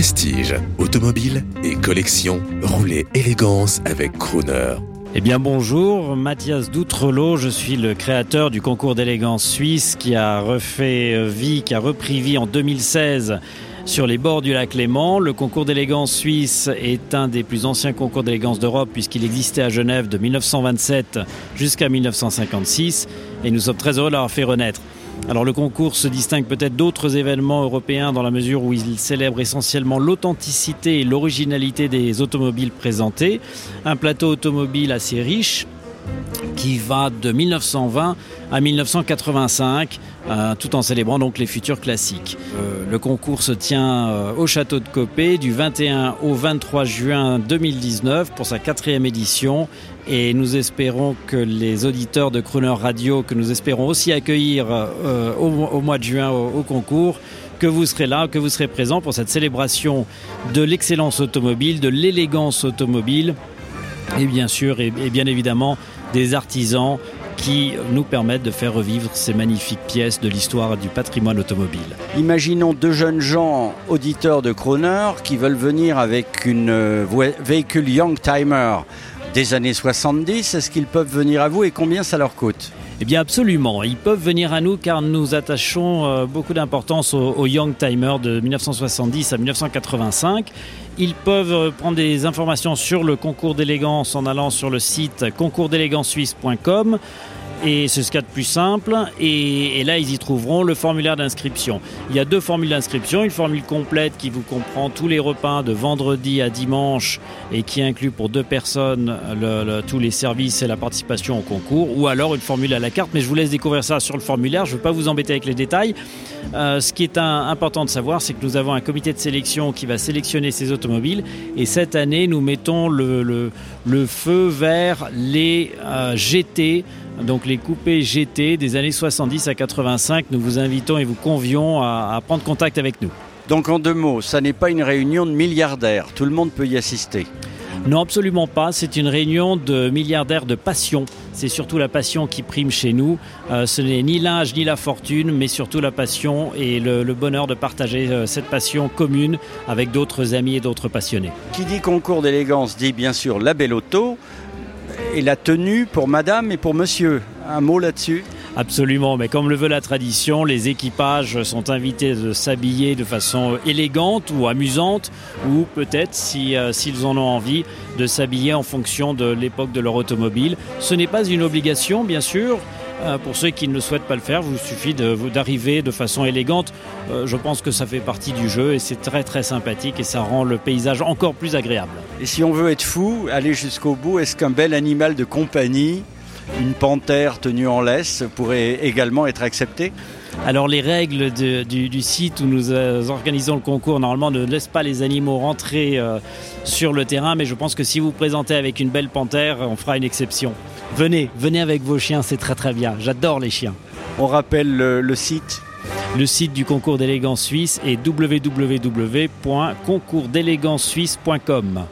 Prestige, automobile et collection, roulez élégance avec Crooner. Eh bien bonjour, Mathias Doutrelot, je suis le créateur du concours d'élégance suisse qui a refait vie, qui a repris vie en 2016 sur les bords du lac Léman. Le concours d'élégance suisse est un des plus anciens concours d'élégance d'Europe puisqu'il existait à Genève de 1927 jusqu'à 1956 et nous sommes très heureux de l'avoir fait renaître. Alors le concours se distingue peut-être d'autres événements européens dans la mesure où il célèbre essentiellement l'authenticité et l'originalité des automobiles présentées. Un plateau automobile assez riche qui va de 1920 à 1985, euh, tout en célébrant donc les futurs classiques. Euh, le concours se tient euh, au château de Copé du 21 au 23 juin 2019 pour sa quatrième édition et nous espérons que les auditeurs de Crooner Radio, que nous espérons aussi accueillir au, mois de juin au, concours, que vous serez là, que vous serez présents pour cette célébration de l'excellence automobile, de l'élégance automobile et bien sûr et bien évidemment des artisans qui nous permettent de faire revivre ces magnifiques pièces de l'histoire du patrimoine automobile. Imaginons deux jeunes gens auditeurs de Croner qui veulent venir avec une euh, véhicule Youngtimer des années 70. Est-ce qu'ils peuvent venir à vous et combien ça leur coûte? Eh bien absolument, ils peuvent venir à nous car nous attachons euh, beaucoup d'importance au, Young Timer de 1970 à 1985. Ils peuvent euh, prendre des informations sur le concours d'élégance en allant sur le site concoursdélégancesuisse.com et c'est ce qu'il y a de plus simple. Et, là, ils y trouveront le formulaire d'inscription. Il y a deux formules d'inscription. Une formule complète qui vous comprend tous les repas de vendredi à dimanche et qui inclut pour deux personnes tous les services et la participation au concours. Ou alors une formule à la carte. Mais je vous laisse découvrir ça sur le formulaire. Je ne veux pas vous embêter avec les détails. Euh, ce qui est important de savoir, c'est que nous avons un comité de sélection qui va sélectionner ces automobiles. Et cette année, nous mettons le, feu vers les euh, GT donc les coupés GT des années 70 à 85. Nous vous invitons et vous convions à, prendre contact avec nous. Donc en deux mots, ça n'est pas une réunion de milliardaires, tout le monde peut y assister. Non, absolument pas. C'est une réunion de milliardaires de passion. C'est surtout la passion qui prime chez nous. Euh, ce n'est ni l'âge ni la fortune, mais surtout la passion et le, bonheur de partager euh, cette passion commune avec d'autres amis et d'autres passionnés. Qui dit concours d'élégance dit bien sûr la belle auto et la tenue pour madame et pour monsieur. Un mot là-dessus Absolument, mais comme le veut la tradition, les équipages sont invités de s'habiller de façon élégante ou amusante, ou peut-être, euh, s'ils en ont envie, de s'habiller en fonction de l'époque de leur automobile. Ce n'est pas une obligation, bien sûr. Euh, pour ceux qui ne souhaitent pas le faire, il vous suffit d'arriver de, façon élégante. Euh, je pense que ça fait partie du jeu et c'est très très sympathique et ça rend le paysage encore plus agréable. Et si on veut être fou, aller jusqu'au bout, est-ce qu'un bel animal de compagnie, une panthère tenue en laisse, pourrait également être accepté? Alors les règles du, site où nous euh, organisons le concours normalement ne laissent pas les animaux rentrer sur le terrain, mais je pense que si vous présentez avec une belle panthère, on fera une exception. Venez, venez avec vos chiens, c'est très très bien. J'adore les chiens. On rappelle le, site le site du concours d'élégance suisse est www.concoursdélégancesuisse.com.